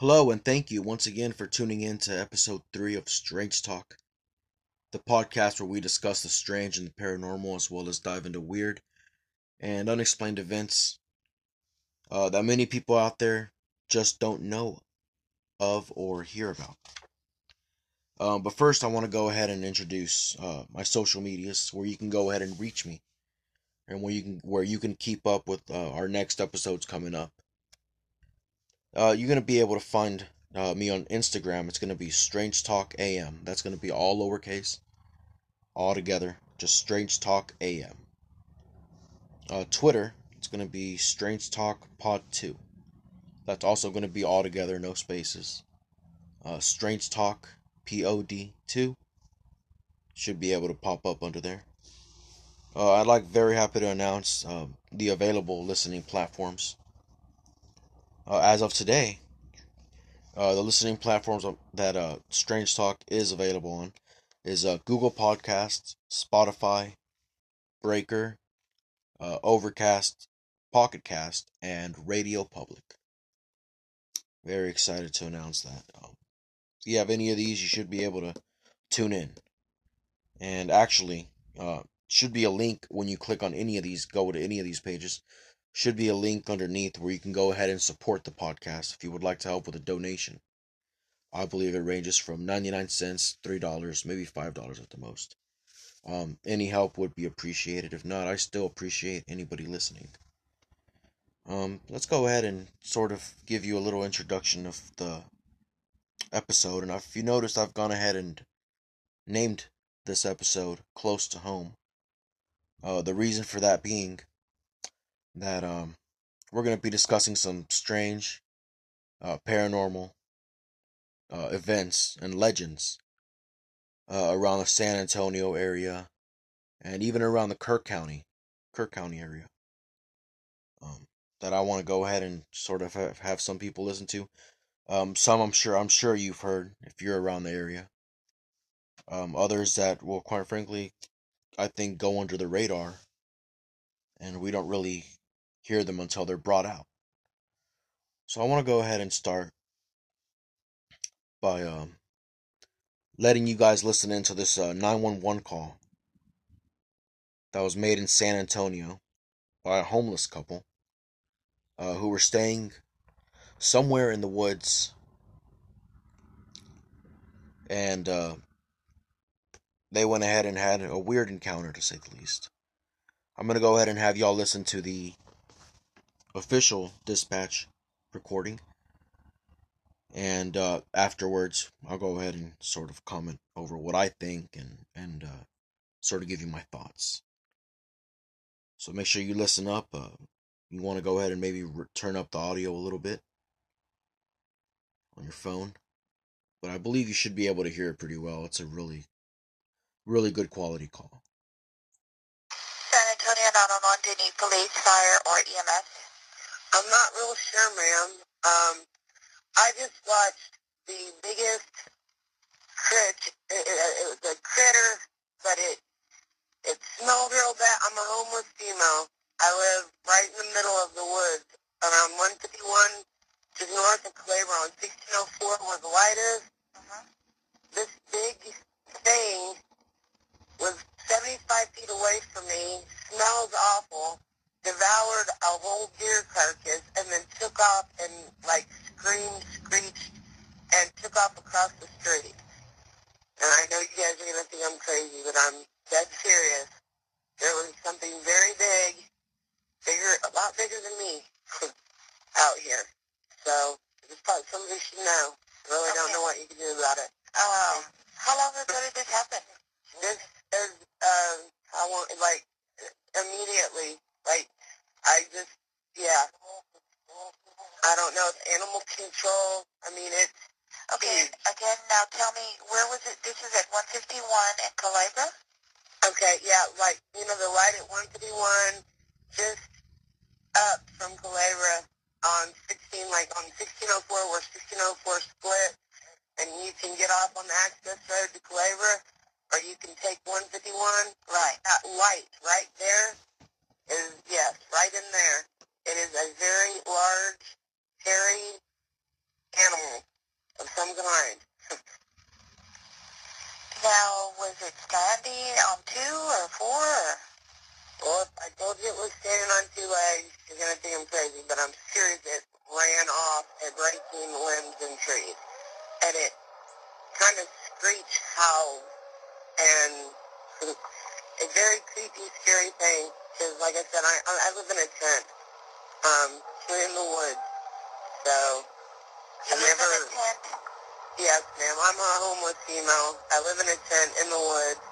Hello, and thank you once again for tuning in to episode 3 of Strange Talk, the podcast where we discuss the strange and the paranormal as well as dive into weird and unexplained events uh, that many people out there just don't know of or hear about. Um, but first, I want to go ahead and introduce uh, my social medias where you can go ahead and reach me and where you can where you can keep up with uh, our next episodes coming up. Uh, you're gonna be able to find uh, me on Instagram. It's gonna be Strange Talk AM. That's gonna be all lowercase, all together, just Strange Talk AM. Uh, Twitter, it's gonna be Strange Talk Pod Two. That's also gonna be all together, no spaces. Uh, Strange Talk Pod Two should be able to pop up under there. Uh, I'd like very happy to announce um, the available listening platforms. Uh, as of today, uh, the listening platforms that uh, Strange Talk is available on is uh, Google Podcasts, Spotify, Breaker, uh, Overcast, Pocket Cast, and Radio Public. Very excited to announce that. Um, if you have any of these, you should be able to tune in. And actually, uh, should be a link when you click on any of these, go to any of these pages. Should be a link underneath where you can go ahead and support the podcast if you would like to help with a donation. I believe it ranges from 99 cents, $3, maybe $5 at the most. Um, any help would be appreciated. If not, I still appreciate anybody listening. Um, let's go ahead and sort of give you a little introduction of the episode. And if you noticed, I've gone ahead and named this episode Close to Home. Uh, the reason for that being that um, we're going to be discussing some strange, uh, paranormal uh, events and legends uh, around the San Antonio area and even around the Kerr County, Kerr County area. Um, that I want to go ahead and sort of have, have some people listen to. Um, some I'm sure I'm sure you've heard if you're around the area. Um, others that will, quite frankly, I think go under the radar, and we don't really hear them until they're brought out. So I want to go ahead and start by um, letting you guys listen into this uh, 911 call that was made in San Antonio by a homeless couple uh, who were staying somewhere in the woods and uh, they went ahead and had a weird encounter to say the least. I'm going to go ahead and have y'all listen to the official dispatch recording. And uh, afterwards, I'll go ahead and sort of comment over what I think and, and uh, sort of give you my thoughts. So make sure you listen up. Uh, you want to go ahead and maybe re- turn up the audio a little bit on your phone. But I believe you should be able to hear it pretty well. It's a really, really good quality call. San Antonio 911, do you need police, fire, or EMS? I'm not real sure, ma'am. Um, I just watched the biggest crit. It, it, it was a critter, but it it smelled real bad. I'm a homeless female. I live right in the middle of the woods, around 151, just north of on 1604, where the light is. Uh-huh. This big thing was 75 feet away from me. Smells awful devoured a whole deer carcass and then took off and like screamed, screeched, and took off across the street. And I know you guys are gonna think I'm crazy, but I'm dead serious. There was something very big, bigger, a lot bigger than me, out here. So just thought somebody should know. I really don't know what you can do about it. Um, how long ago did this happen? This is, uh, I want, like, immediately, like, I just, yeah. I don't know, it's animal control. I mean, it's, Okay, Huge. again, now tell me, where was it? This is at 151 in Culebra? okay, yeah, like, you know, the light at 151, just up from Culebra on 16, like, on 1604, where 1604 split, and you can get off on the access road to Culebra, or you can take 151. Right. That light right there is, yes, right in there. It is a very large, hairy animal of some kind. now, was it standing on two or four? Well, if I told you it was standing on two legs, you're going to think I'm crazy, but I'm serious. It ran off at breaking limbs and trees. And it kind of screeched, howled, and a very creepy, scary thing. Because, like I said, I, I live in a tent. Um, we're in the woods. So, You I live never... in a tent? Yes, ma'am. I'm a homeless female. I live in a tent in the woods,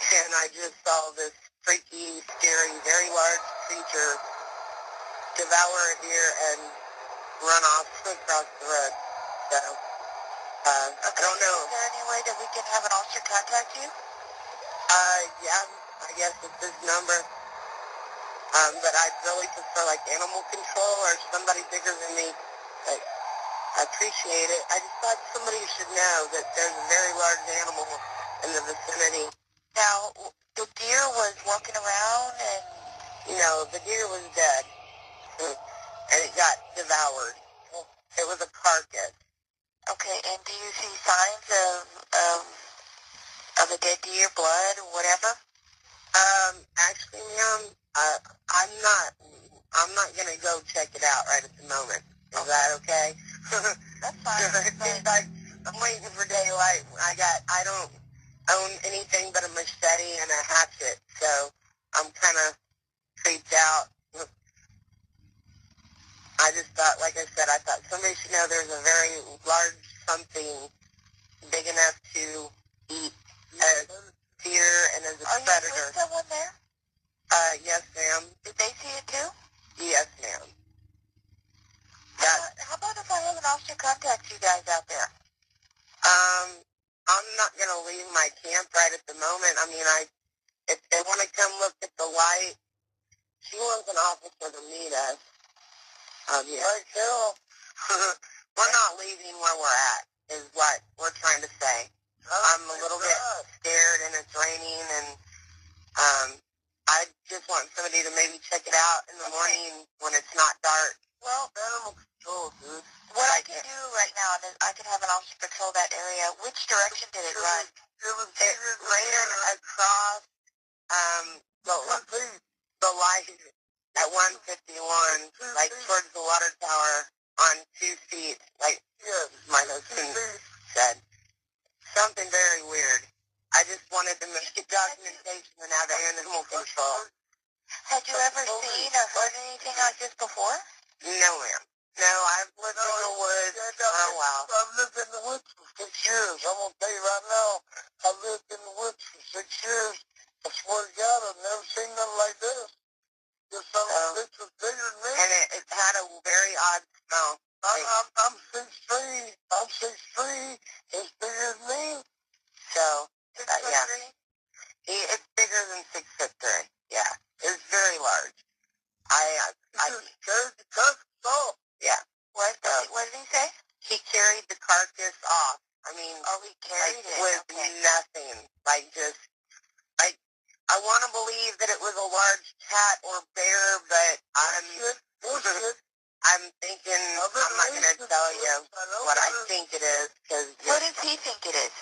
and I just saw this freaky, scary, very large creature devour a deer and run off across the road. So, uh, I don't know. Is there any way that we can have an officer contact you? Uh, yeah, I guess it's this number. Um, but I'd really prefer like animal control or somebody bigger than me. But I appreciate it. I just thought somebody should know that there's a very large animal in the vicinity. Now, the deer was walking around and You know, the deer was dead. And it got devoured. It was a carcass. Okay, and do you see signs of of of a dead deer, blood, or whatever? Um, actually, ma'am, uh, I'm not, I'm not gonna go check it out right at the moment. Is that okay? That's fine. it seems like I'm waiting for daylight. I got, I don't own anything but a machete and a hatchet, so I'm kind of creeped out. I just thought, like I said, I thought somebody should know there's a very large something big enough to eat a deer and as a Are you predator. with someone there? Uh, yes, ma'am. Did they see it too? Yes, ma'am. How about, how about if I have an officer contact you guys out there? um, I'm not gonna leave my camp right at the moment. I mean, I, if they want to come look at the light, she wants an officer to meet us. Um, yeah. Carol. we're not leaving where we're at, is what we're trying to say. I'm a little bit scared and it's raining and, um, I just want somebody to maybe check it out in the Okay. morning when it's not dark. Well, Animal control, dude. what I Like can do right now is I can have an officer patrol that area. Which direction did it run? It was it ran across um the the light at 151, like towards the water tower on two feet, like my husband said. Something very weird. I just wanted to make documentation and have animal control. Had you ever seen or heard anything like this before? No, ma'am. No, I've lived in the woods oh, for a while. I've lived in the woods for six years. I'm gonna tell you right now, I've lived in the woods for six years. I swear to God, I've never seen nothing like this. This son of a Oh. bitch was bigger than me. And it, it had a very odd smell. I'm, I'm, I'm six three. I'm six three. It's bigger than me. So, Six Uh, yeah. three? it's bigger than six foot three. Yeah, it's very large. I, I, I He just carried the carcass off. yeah. What, Uh, what did he say? He carried the carcass off. I mean, Oh, he carried like, it. with Okay. nothing. Like just, like, I want to believe that it was a large cat or bear, but I'm. I'm thinking, I'm not going to tell you the woods. I know what I think it is, because What does he think it is?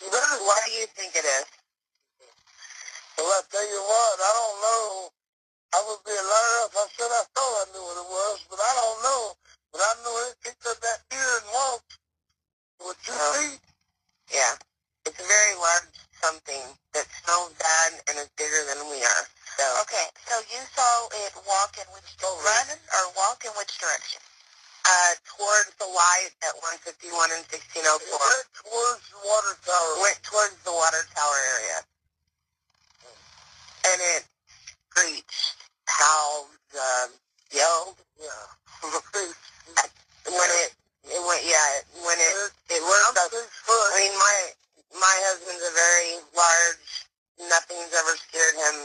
Better do you think it is? Well, I tell you what, I don't know. I would be a liar if I said I thought I knew what it was, but I don't know. But I know it picked up that deer and walked with two Oh. feet. Yeah. It's a very large something that smells bad and is bigger than we are. So, Okay, so you saw it walk in which Oh, run or walk in which direction? Uh, towards the light at 151 and It 1604. went towards the water tower. Went towards the water tower area. And it screeched, howled, um, yelled. Yeah. when it, it went, yeah, when it, it worked up. I mean, my, my husband's a very large, nothing's ever scared him,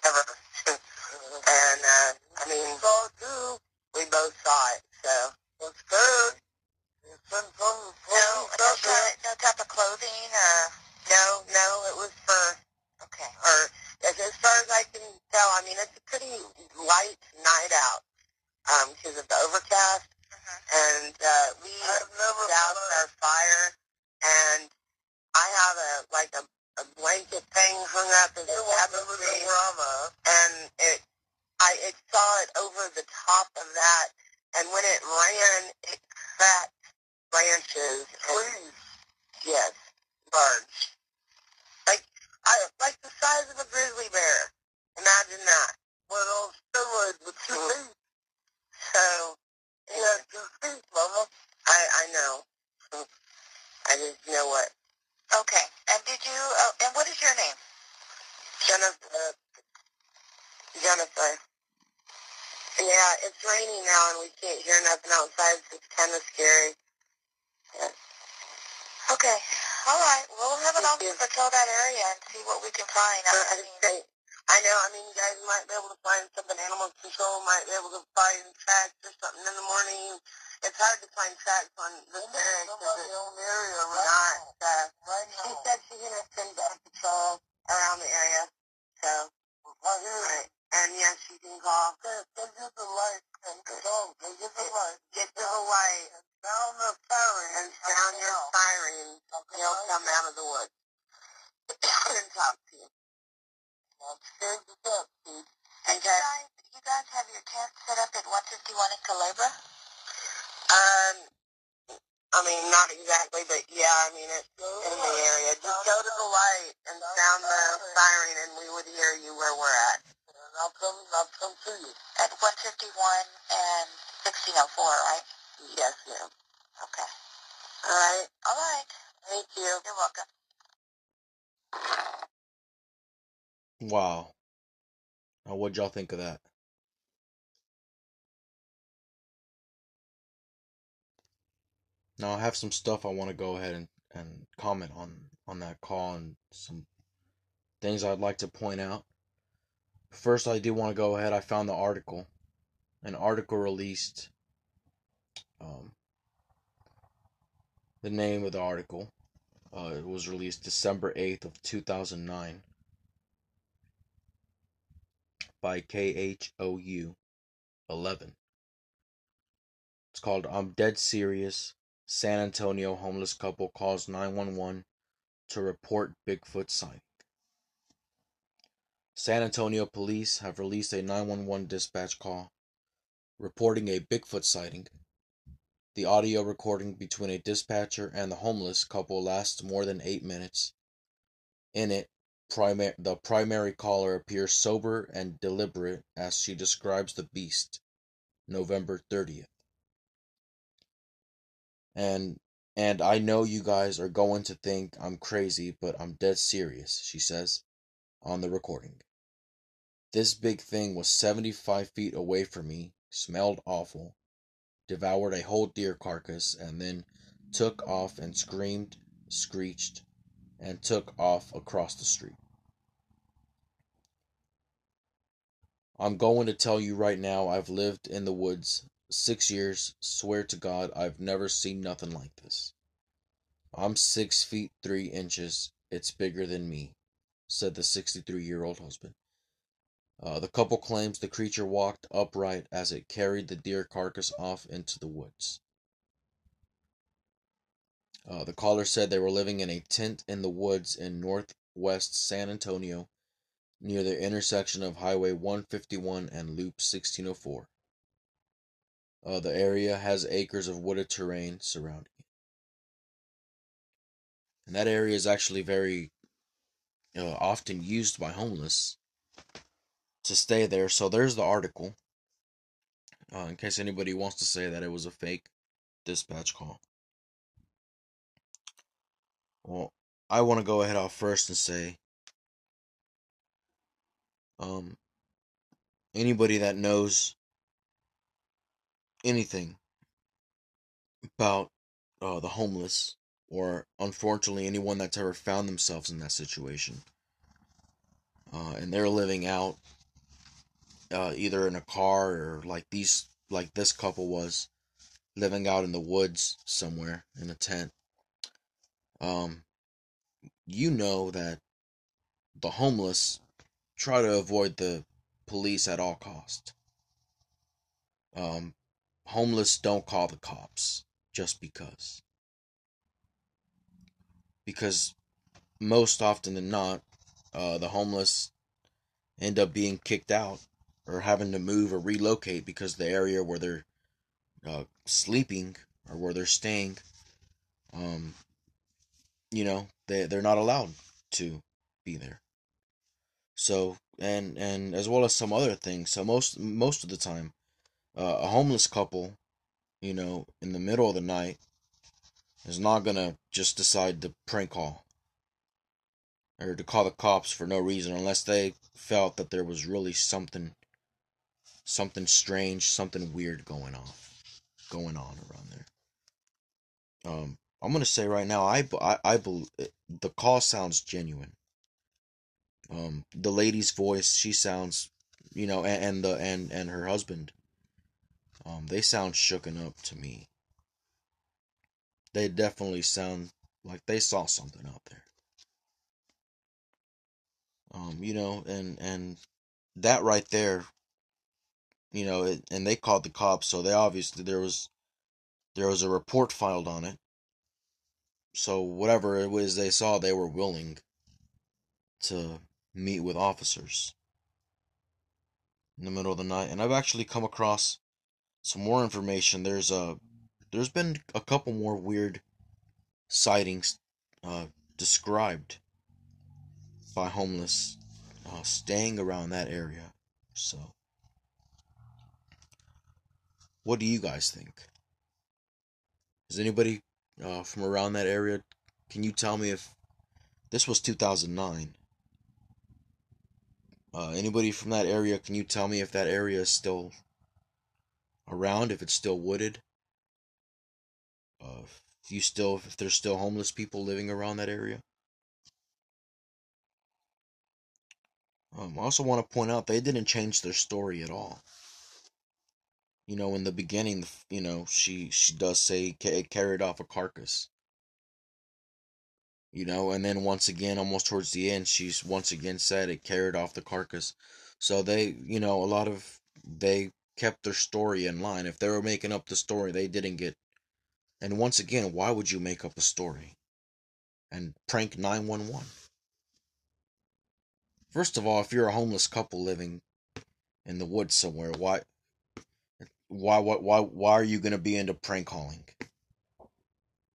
ever. and, uh, I mean, it we both saw it, so. Was scared. You sent some No, no, type, no type of clothing or... No, no, it was for, Okay. or as, as far as I can tell, I mean, it's a pretty light night out, um, because of the overcast, Mhm. and, uh, we doused our fire, and I have a, like a, a that this It was happened over to there me, where I'm at. and it, I it saw it over the top of that, and when it ran, it cracked branches. And, Trees. yes, large, like I like the size of a grizzly bear. Imagine that. Went on steroids with two feet. So He had two feet, mama. I I know. I just know what Okay. And did you, uh, and what is your name? Jennifer. Jennifer. Yeah, it's raining now and we can't hear nothing outside, so it's kind of scary. Okay. All right. We'll have an officer patrol that area and see what we can find. I, I mean, I, I know, I mean, you guys might be able to find something. Animal control might be able to find tracks or something in the morning. It's hard to find tracks on this area because it's on the area right not, now. uh, Right she said she's going to send a patrol around the area. So, Right here. right. And yes, she can call. They get the light and. They get the light. Get to the light And down the siren. and sound your siren. Okay. He'll come out of the woods and talk to you. I'm scared to death, dude. and you guys, you guys have your tent set up at 151 in Culebra? Um, I mean, not exactly, but yeah, I mean, it's in the area. Just go to the light and sound the siren, and we would hear you where we're at. And I'll come, I'll come to you. At 151 and 1604, right? Yes, ma'am. Okay. All right. All right. Thank you. You're welcome. Wow. Now, what'd y'all think of that? Now, I have some stuff I want to go ahead and, and comment on on that call and some things I'd like to point out. First, I do want to go ahead. I found the article, an article released. Um, the name of the article. Uh, it was released December eighth of two thousand nine by KHOU 11. It's called I'm Dead Serious. San Antonio homeless couple calls 911 to report Bigfoot sighting. San Antonio police have released a 911 dispatch call reporting a Bigfoot sighting. The audio recording between a dispatcher and the homeless couple lasts more than 8 minutes. In it, Primar- the primary caller appears sober and deliberate as she describes the beast. November 30th. And and I know you guys are going to think I'm crazy, but I'm dead serious, she says on the recording. This big thing was 75 feet away from me, smelled awful, devoured a whole deer carcass, and then took off and screamed, screeched, and took off across the street. I'm going to tell you right now, I've lived in the woods six years. Swear to God, I've never seen nothing like this. I'm six feet three inches. It's bigger than me, said the 63 year old husband. Uh, the couple claims the creature walked upright as it carried the deer carcass off into the woods. Uh, the caller said they were living in a tent in the woods in northwest San Antonio near the intersection of Highway 151 and Loop 1604. Uh, the area has acres of wooded terrain surrounding it. And that area is actually very uh, often used by homeless to stay there. So there's the article. Uh, in case anybody wants to say that it was a fake dispatch call. Well, I want to go ahead off first and say um, anybody that knows anything about uh, the homeless, or unfortunately anyone that's ever found themselves in that situation, uh, and they're living out uh, either in a car or like these, like this couple was, living out in the woods somewhere in a tent. Um, you know that the homeless try to avoid the police at all cost. Um, homeless don't call the cops just because. Because most often than not, uh, the homeless end up being kicked out or having to move or relocate because the area where they're uh, sleeping or where they're staying, um, you know, they they're not allowed to be there. So and and as well as some other things. So most most of the time, uh, a homeless couple, you know, in the middle of the night, is not gonna just decide to prank call or to call the cops for no reason unless they felt that there was really something something strange, something weird going on going on around there. Um, I'm gonna say right now, I I, I believe the call sounds genuine. Um, the lady's voice, she sounds, you know, and, and the and and her husband, um, they sound shooken up to me. They definitely sound like they saw something out there. Um, you know, and and that right there you know, it, and they called the cops, so they obviously there was there was a report filed on it. So whatever it was they saw, they were willing to meet with officers in the middle of the night. And I've actually come across some more information. There's a there's been a couple more weird sightings uh, described by homeless uh, staying around that area. So what do you guys think? Is anybody uh, from around that area? Can you tell me if this was 2009? Uh, anybody from that area? Can you tell me if that area is still around? If it's still wooded? Uh, if you still, if there's still homeless people living around that area? Um, I also want to point out they didn't change their story at all you know, in the beginning, you know, she she does say it carried off a carcass. You know, and then once again, almost towards the end, she's once again said it carried off the carcass. So they, you know, a lot of they kept their story in line. If they were making up the story, they didn't get. And once again, why would you make up a story and prank 911? First of all, if you're a homeless couple living in the woods somewhere, why why why why why are you gonna be into prank calling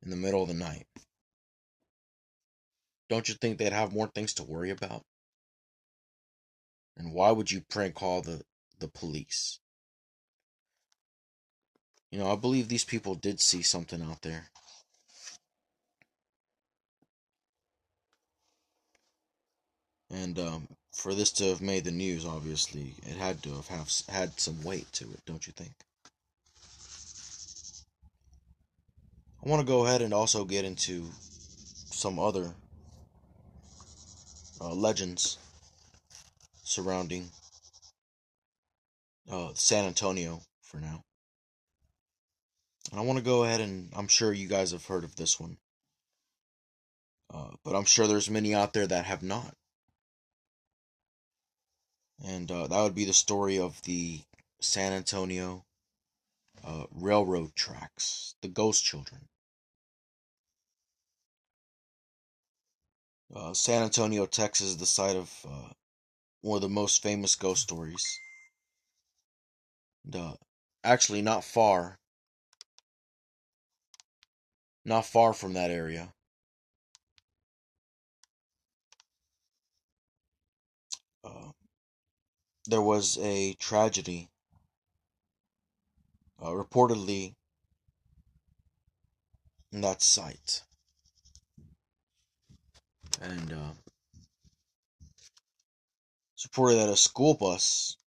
in the middle of the night? Don't you think they'd have more things to worry about? And why would you prank call the, the police? You know, I believe these people did see something out there. And um, for this to have made the news, obviously, it had to have, have had some weight to it, don't you think? I want to go ahead and also get into some other uh, legends surrounding uh, San Antonio for now. I want to go ahead and I'm sure you guys have heard of this one. Uh, but I'm sure there's many out there that have not. And uh, that would be the story of the San Antonio uh, railroad tracks, the ghost children. Uh, San Antonio, Texas is the site of uh, one of the most famous ghost stories. And, uh, actually, not far, not far from that area. Uh, there was a tragedy uh, reportedly in that site. And uh, it's reported that a school bus,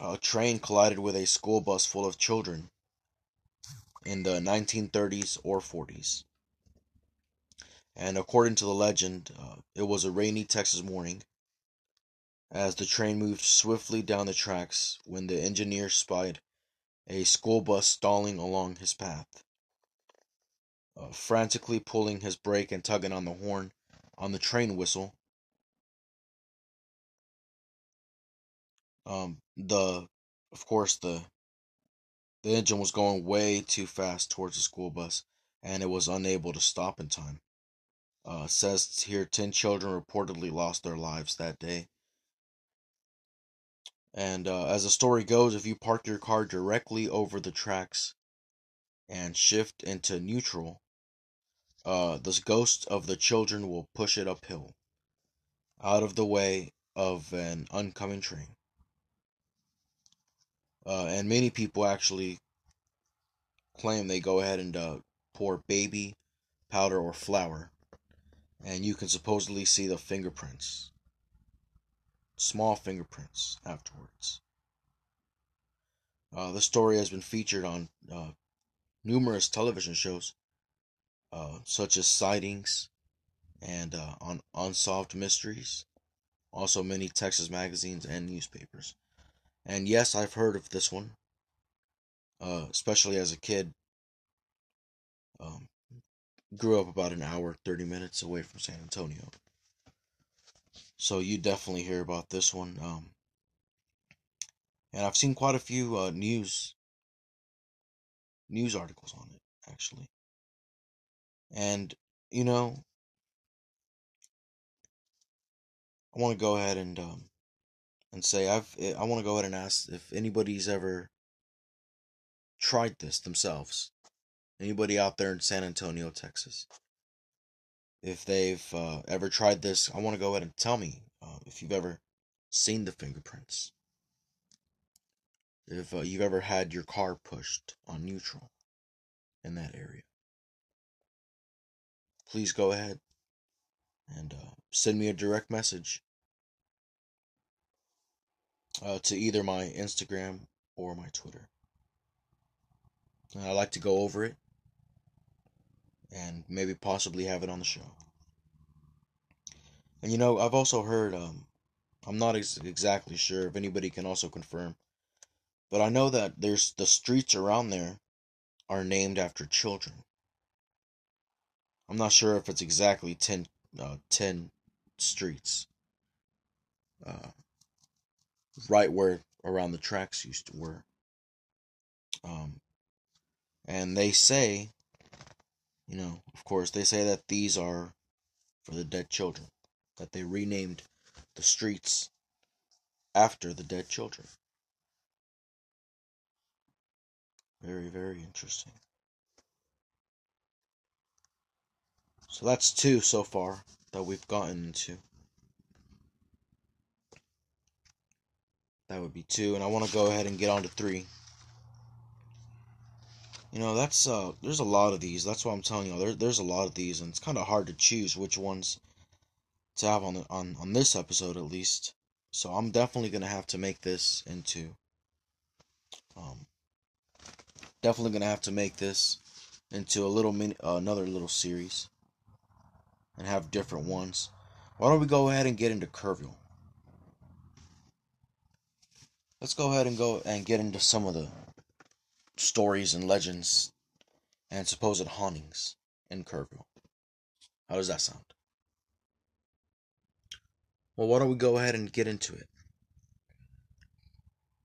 a train collided with a school bus full of children in the 1930s or 40s. And according to the legend, uh, it was a rainy Texas morning as the train moved swiftly down the tracks when the engineer spied a school bus stalling along his path. Uh, frantically pulling his brake and tugging on the horn on the train whistle, um, the, of course, the the engine was going way too fast towards the school bus, and it was unable to stop in time. Uh, says here 10 children reportedly lost their lives that day. And uh, as the story goes, if you park your car directly over the tracks and shift into neutral, uh, the ghost of the children will push it uphill, out of the way of an oncoming train. Uh, and many people actually claim they go ahead and uh, pour baby powder or flour, and you can supposedly see the fingerprints, small fingerprints afterwards. Uh, the story has been featured on uh, numerous television shows, uh, such as Sightings and uh, on Unsolved Mysteries, also many Texas magazines and newspapers. And yes, I've heard of this one, uh, especially as a kid. Um, grew up about an hour, 30 minutes away from San Antonio. So you definitely hear about this one. Um, and I've seen quite a few uh, news news articles on it, actually. And, you know, I want to go ahead and um, and say I've eh, I want to go ahead and ask if anybody's ever tried this themselves. Anybody out there in San Antonio, Texas? If they've uh, ever tried this, I want to go ahead and tell me uh, if you've ever seen the fingerprints. If uh, you've ever had your car pushed on neutral in that area, please go ahead and uh, send me a direct message uh, to either my Instagram or my Twitter. And I like to go over it and maybe possibly have it on the show. And you know, I've also heard, um, I'm not ex- exactly sure if anybody can also confirm, but I know that there's the streets around there are named after children. I'm not sure if it's exactly 10, uh, 10 streets. Uh, right where around the tracks used to were. Um, and they say, you know, of course, they say that these are for the dead children, that they renamed the streets after the dead children. Very, very interesting. So that's two so far that we've gotten into. That would be two, and I want to go ahead and get on to three. You know, that's uh, there's a lot of these. That's why I'm telling you, there, there's a lot of these, and it's kind of hard to choose which ones to have on the on on this episode at least. So I'm definitely gonna have to make this into um, definitely gonna have to make this into a little mini, uh, another little series, and have different ones. Why don't we go ahead and get into Kerrville? Let's go ahead and go and get into some of the stories and legends and supposed hauntings in Kerrville. How does that sound? Well, why don't we go ahead and get into it?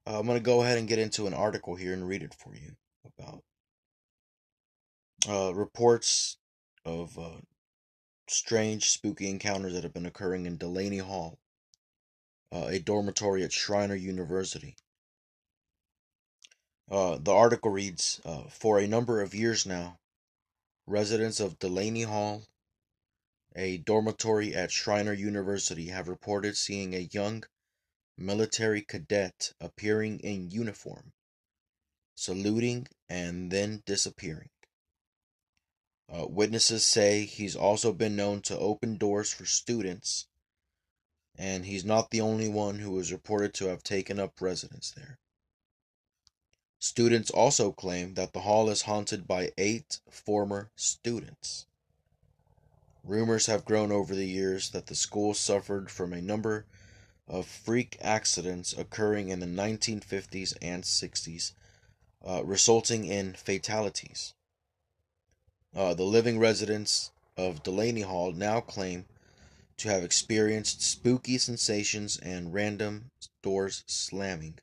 Uh, I'm going to go ahead and get into an article here and read it for you about uh, reports of uh, strange, spooky encounters that have been occurring in Delaney Hall uh, a dormitory at Schreiner University. Uh, the article reads uh, For a number of years now, residents of Delaney Hall, a dormitory at Schreiner University, have reported seeing a young military cadet appearing in uniform, saluting, and then disappearing. Uh, witnesses say he's also been known to open doors for students and he's not the only one who is reported to have taken up residence there. Students also claim that the hall is haunted by eight former students. Rumors have grown over the years that the school suffered from a number of freak accidents occurring in the 1950s and 60s, uh, resulting in fatalities. Uh, the living residents of Delaney Hall now claim to have experienced spooky sensations and random doors slamming,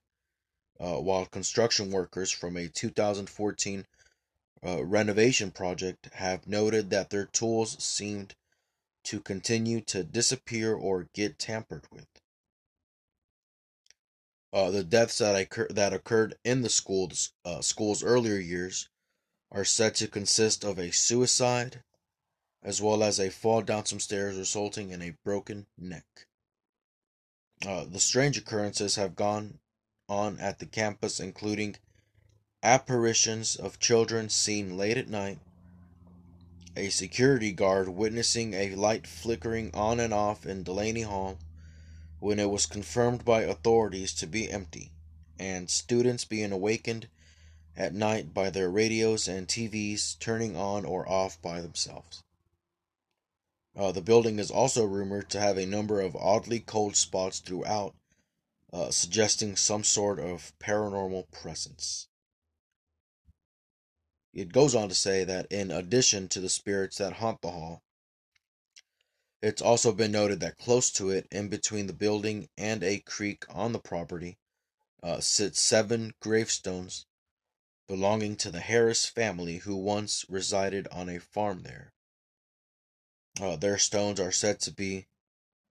uh, while construction workers from a 2014 uh, renovation project have noted that their tools seemed to continue to disappear or get tampered with. Uh, the deaths that, occur- that occurred in the schools, uh, school's earlier years are said to consist of a suicide as well as a fall down some stairs resulting in a broken neck. Uh, the strange occurrences have gone on at the campus, including apparitions of children seen late at night, a security guard witnessing a light flickering on and off in Delaney Hall when it was confirmed by authorities to be empty, and students being awakened at night by their radios and TVs turning on or off by themselves. Uh, the building is also rumored to have a number of oddly cold spots throughout, uh, suggesting some sort of paranormal presence. It goes on to say that in addition to the spirits that haunt the hall, it's also been noted that close to it, in between the building and a creek on the property, uh, sit seven gravestones belonging to the Harris family who once resided on a farm there. Uh, their stones are said to be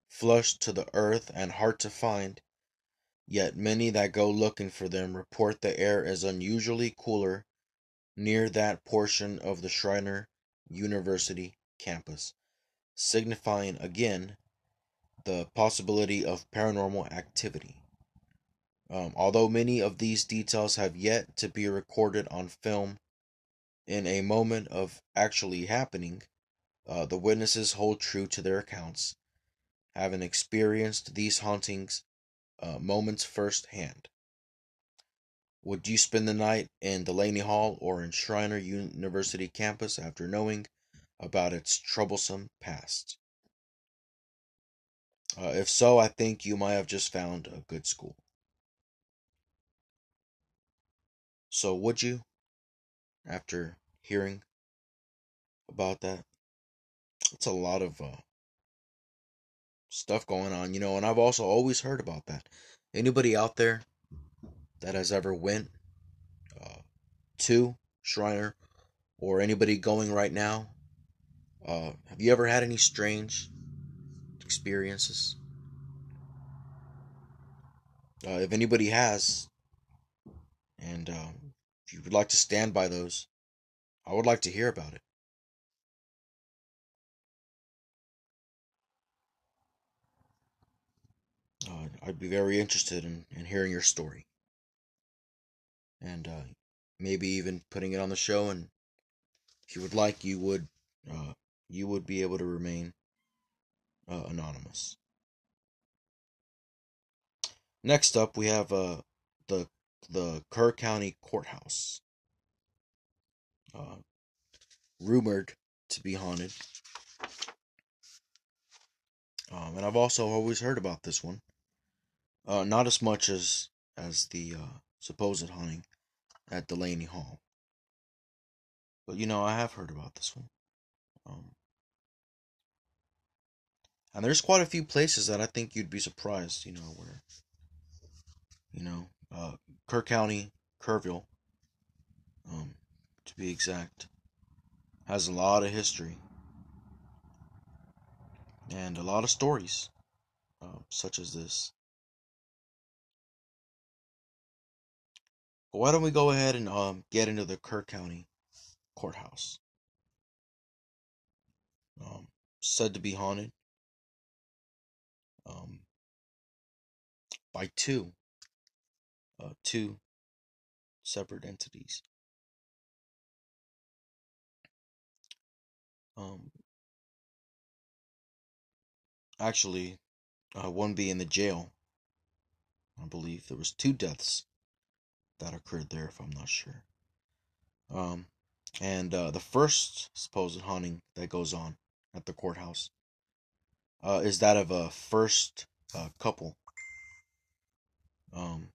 flushed to the earth and hard to find, yet many that go looking for them report the air is unusually cooler near that portion of the Schreiner University campus, signifying again the possibility of paranormal activity. Um, although many of these details have yet to be recorded on film in a moment of actually happening, uh, the witnesses hold true to their accounts, having experienced these hauntings uh, moments firsthand. Would you spend the night in Delaney Hall or in Schreiner University campus after knowing about its troublesome past? Uh, if so, I think you might have just found a good school. So, would you, after hearing about that? It's a lot of uh, stuff going on, you know, and I've also always heard about that. Anybody out there that has ever went uh, to Schreiner or anybody going right now, uh, have you ever had any strange experiences? Uh, if anybody has, and uh, if you would like to stand by those, I would like to hear about it. uh, I'd be very interested in, in hearing your story. And uh, maybe even putting it on the show. And if you would like, you would uh, you would be able to remain uh, anonymous. Next up, we have uh, the the Kerr County Courthouse, uh, rumored to be haunted. Um, and I've also always heard about this one. Uh, not as much as as the uh, supposed haunting at Delaney Hall. But you know, I have heard about this one. Um, and there's quite a few places that I think you'd be surprised, you know, where, you know, uh, Kerr County, Kerrville, um, to be exact, has a lot of history and a lot of stories, uh, such as this. But why don't we go ahead and um, get into the Kerr County Courthouse? Um, said to be haunted um, by two, uh, two separate entities. Um, actually, uh, one being the jail. I believe there was two deaths that occurred there, if I'm not sure. Um, and uh, the first supposed haunting that goes on at the courthouse uh, is that of a first uh, couple. Um,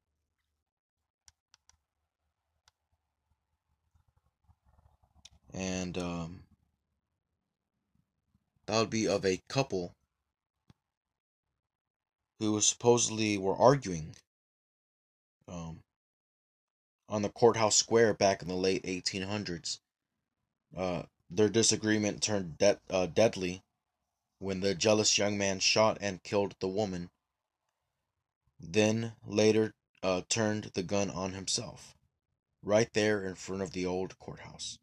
and um, that would be of a couple who supposedly were arguing um, on the courthouse square back in the late 1800s. Uh, their disagreement turned de- uh, deadly when the jealous young man shot and killed the woman, then later uh, turned the gun on himself, right there in front of the old courthouse.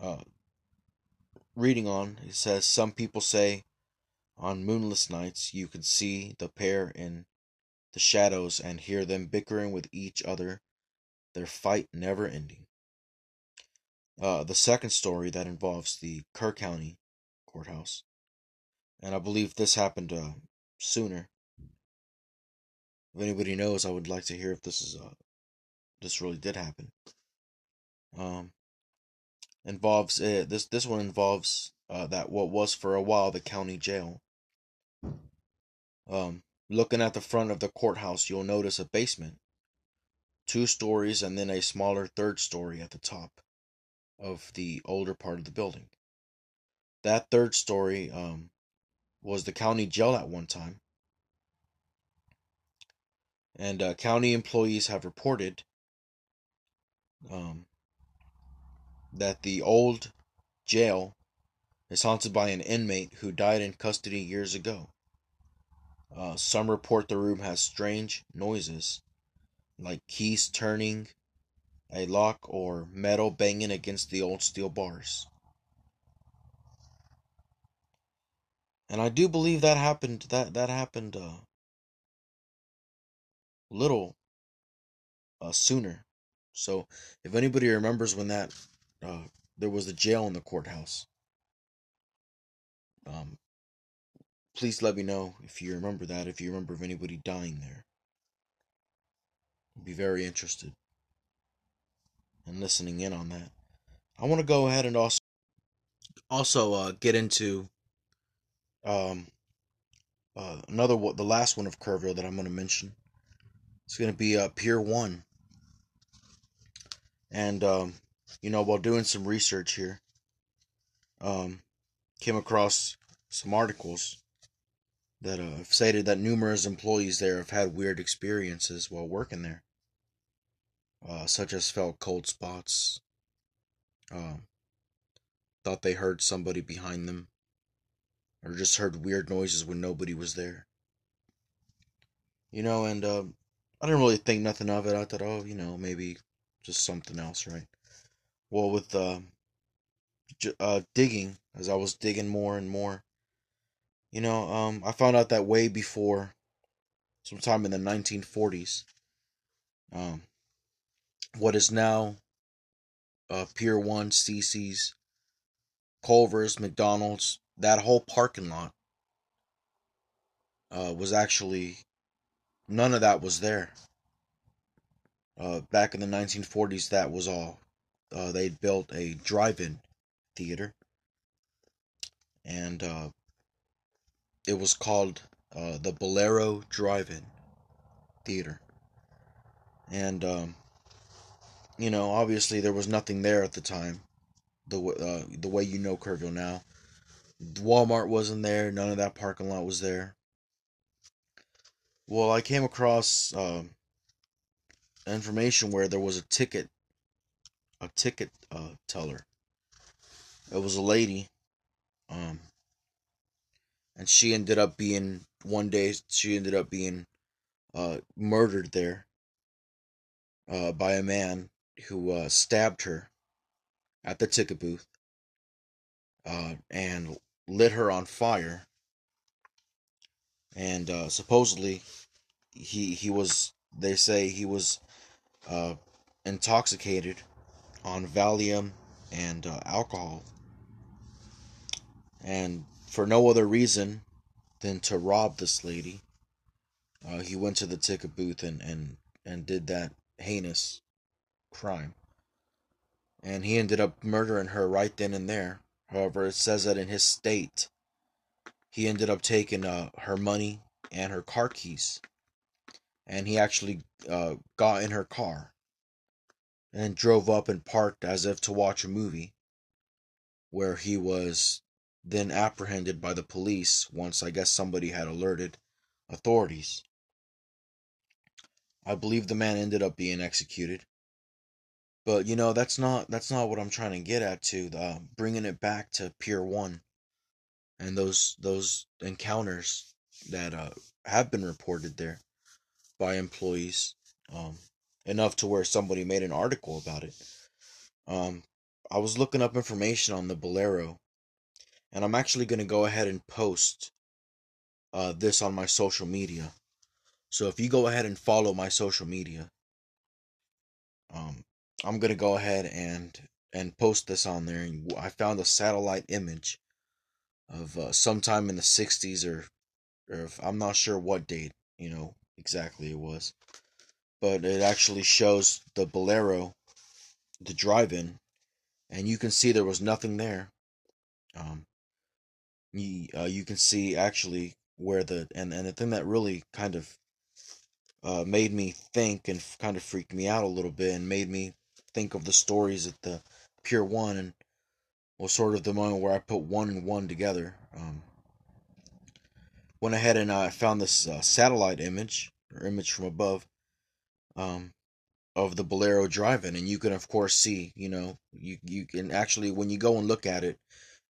Uh, reading on, it says some people say on moonless nights you could see the pair in the shadows and hear them bickering with each other, their fight never ending. Uh, the second story that involves the Kerr County courthouse, and I believe this happened uh, sooner. If anybody knows, I would like to hear if this is uh, this really did happen. Um, involves uh, this this one involves uh, that what was for a while the county jail. Um, looking at the front of the courthouse, you'll notice a basement, two stories, and then a smaller third story at the top of the older part of the building. That third story um, was the county jail at one time, and uh, county employees have reported um, that the old jail is haunted by an inmate who died in custody years ago. Uh, some report the room has strange noises, like keys turning, a lock, or metal banging against the old steel bars. And I do believe that happened. That that happened uh, little uh, sooner. So, if anybody remembers when that uh, there was a jail in the courthouse, um, please let me know if you remember that. If you remember of anybody dying there, be very interested in listening in on that. I want to go ahead and also also uh, get into um, uh, another the last one of Kerrville that I'm going to mention. It's going to be uh, Pier One, and um, you know while doing some research here, um, came across some articles that uh, have stated that numerous employees there have had weird experiences while working there, uh, such as felt cold spots, uh, thought they heard somebody behind them, or just heard weird noises when nobody was there. You know, and uh, I didn't really think nothing of it. I thought, oh, you know, maybe just something else, right? Well, with uh, uh, digging, as I was digging more and more, you know, um, I found out that way before, sometime in the 1940s, um, what is now uh, Pier 1, CC's, Culver's, McDonald's, that whole parking lot uh, was actually, none of that was there. Uh, back in the 1940s, that was all. Uh, they'd built a drive in theater. And uh, it was called uh, the Bolero Drive-In Theater, and um, you know, obviously there was nothing there at the time, the uh, the way you know Kerrville now. Walmart wasn't there. None of that parking lot was there. Well, I came across uh, information where there was a ticket, a ticket uh, teller. It was a lady. Um, and she ended up being one day she ended up being uh, murdered there uh, by a man who uh, stabbed her at the ticket booth uh, and lit her on fire. And uh, supposedly he he was they say he was uh, intoxicated on Valium and alcohol. And for no other reason than to rob this lady. Uh, he went to the ticket booth and, and, and did that heinous crime. And he ended up murdering her right then and there. However, it says that in his state, he ended up taking uh, her money and her car keys. And he actually uh, got in her car and drove up and parked as if to watch a movie where he was then apprehended by the police once I guess somebody had alerted authorities. I believe the man ended up being executed. But you know that's not that's not what I'm trying to get at. To uh, bringing it back to Pier One. and those those encounters that uh, have been reported there by employees um, enough to where somebody made an article about it. Um, I was looking up information on the Bolero, and I'm actually going to go ahead and post uh, this on my social media. So if you go ahead and follow my social media, um, I'm gonna go ahead and and post this on there. And I found a satellite image of uh, sometime in the '60s or or if, I'm not sure what date, you know exactly it was, but it actually shows the Bolero, the drive-in, and you can see there was nothing there. Um, you, uh, you can see actually where the and and the thing that really kind of uh, made me think and kind of freaked me out a little bit and made me think of the stories at the Pier One and was sort of the moment where I put one and one together. Um, went ahead and I uh, found this uh, satellite image or image from above um, of the Bolero Drive-In, and you can of course see, you know, you you can actually when you go and look at it,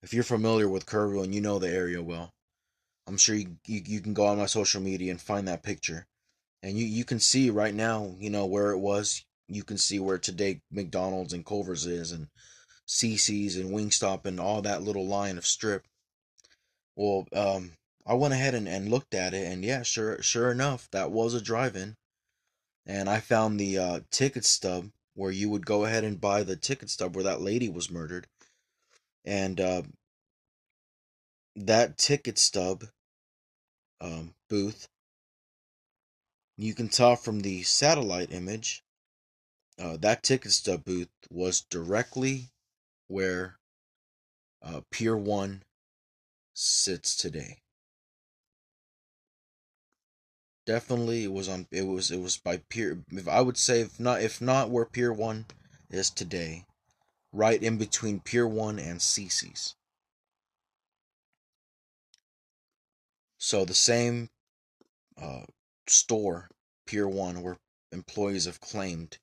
if you're familiar with Kerrville and you know the area well, I'm sure you, you, you can go on my social media and find that picture. And you, you can see right now, you know, where it was. You can see where today McDonald's and Culver's is and CC's and Wingstop and all that little line of strip. Well, um, I went ahead and, and looked at it and yeah, sure sure enough, that was a drive-in. And I found the uh, ticket stub where you would go ahead and buy the ticket stub where that lady was murdered. And uh, that ticket stub um, booth, you can tell from the satellite image uh, that ticket stub booth was directly where uh, Pier 1 sits today. Definitely it was on it was it was by Pier I would say if not if not where Pier 1 is today, right in between Pier 1 and CC's. So the same uh, store, Pier 1, where employees have claimed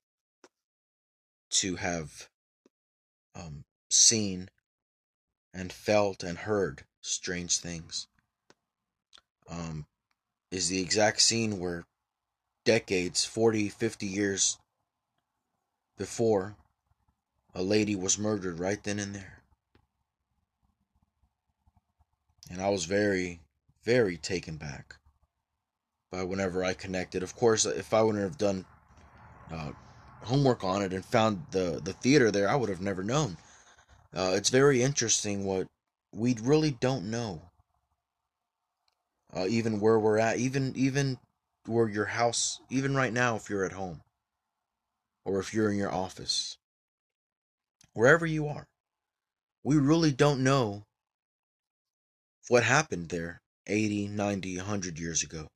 to have um, seen and felt and heard strange things, um, is the exact scene where decades, 40, 50 years before, a lady was murdered right then and there. And I was very very taken back by whenever I connected. Of course, if I wouldn't have done uh, homework on it and found the the theater there, I would have never known. Uh, it's very interesting what we really don't know. Uh, even where we're at, even even where your house, even right now, if you're at home, or if you're in your office, wherever you are, we really don't know what happened there 80, 90, 100 years ago.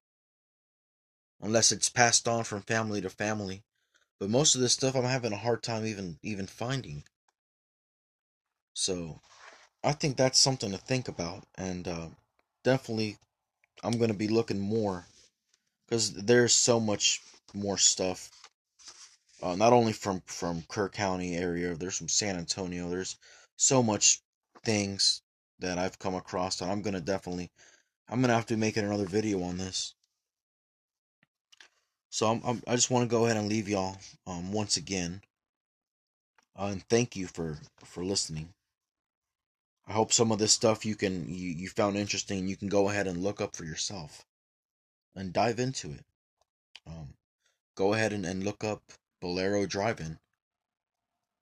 Unless it's passed on from family to family. But most of this stuff I'm having a hard time even even finding. So, I think that's something to think about and uh, definitely I'm going to be looking more cuz there's so much more stuff uh, not only from from Kerr County area, there's from San Antonio. There's so much things that I've come across and I'm to definitely I'm gonna have to make another video on this. So I'm, I'm, i just want to go ahead and leave y'all um, once again, uh, and thank you for for listening. I hope some of this stuff you can you, you found interesting. You can go ahead and look up for yourself, and dive into it. Um, go ahead and, and look up Bolero Drive-In,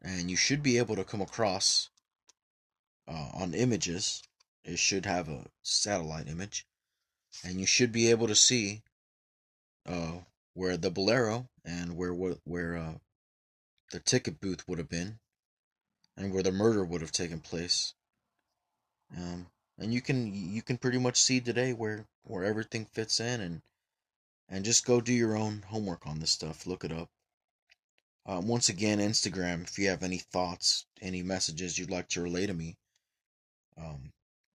and you should be able to come across uh, on images it should have a satellite image, and you should be able to see uh, where the Bolero and where where uh, the ticket booth would have been, and where the murder would have taken place. Um, and you can you can pretty much see today where where everything fits in, and and just go do your own homework on this stuff. Look it up. Um, once again, Instagram. If you have any thoughts, any messages you'd like to relay to me, um,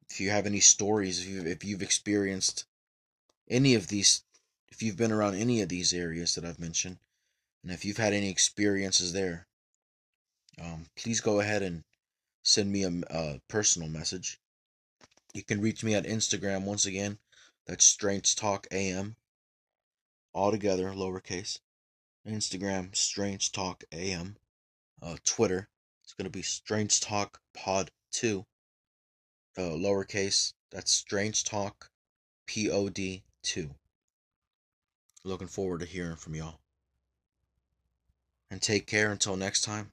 if you have any stories, if you've, if you've experienced any of these, if you've been around any of these areas that I've mentioned, and if you've had any experiences there, um, please go ahead and send me a, a personal message, You can reach me at Instagram once again. That's Strange Talk AM. All together, lowercase. Instagram, Strange Talk AM. Uh, Twitter, it's going to be Strange Talk Pod 2. Uh, lowercase, that's Strange Talk POD 2. Looking forward to hearing from y'all. And take care until next time.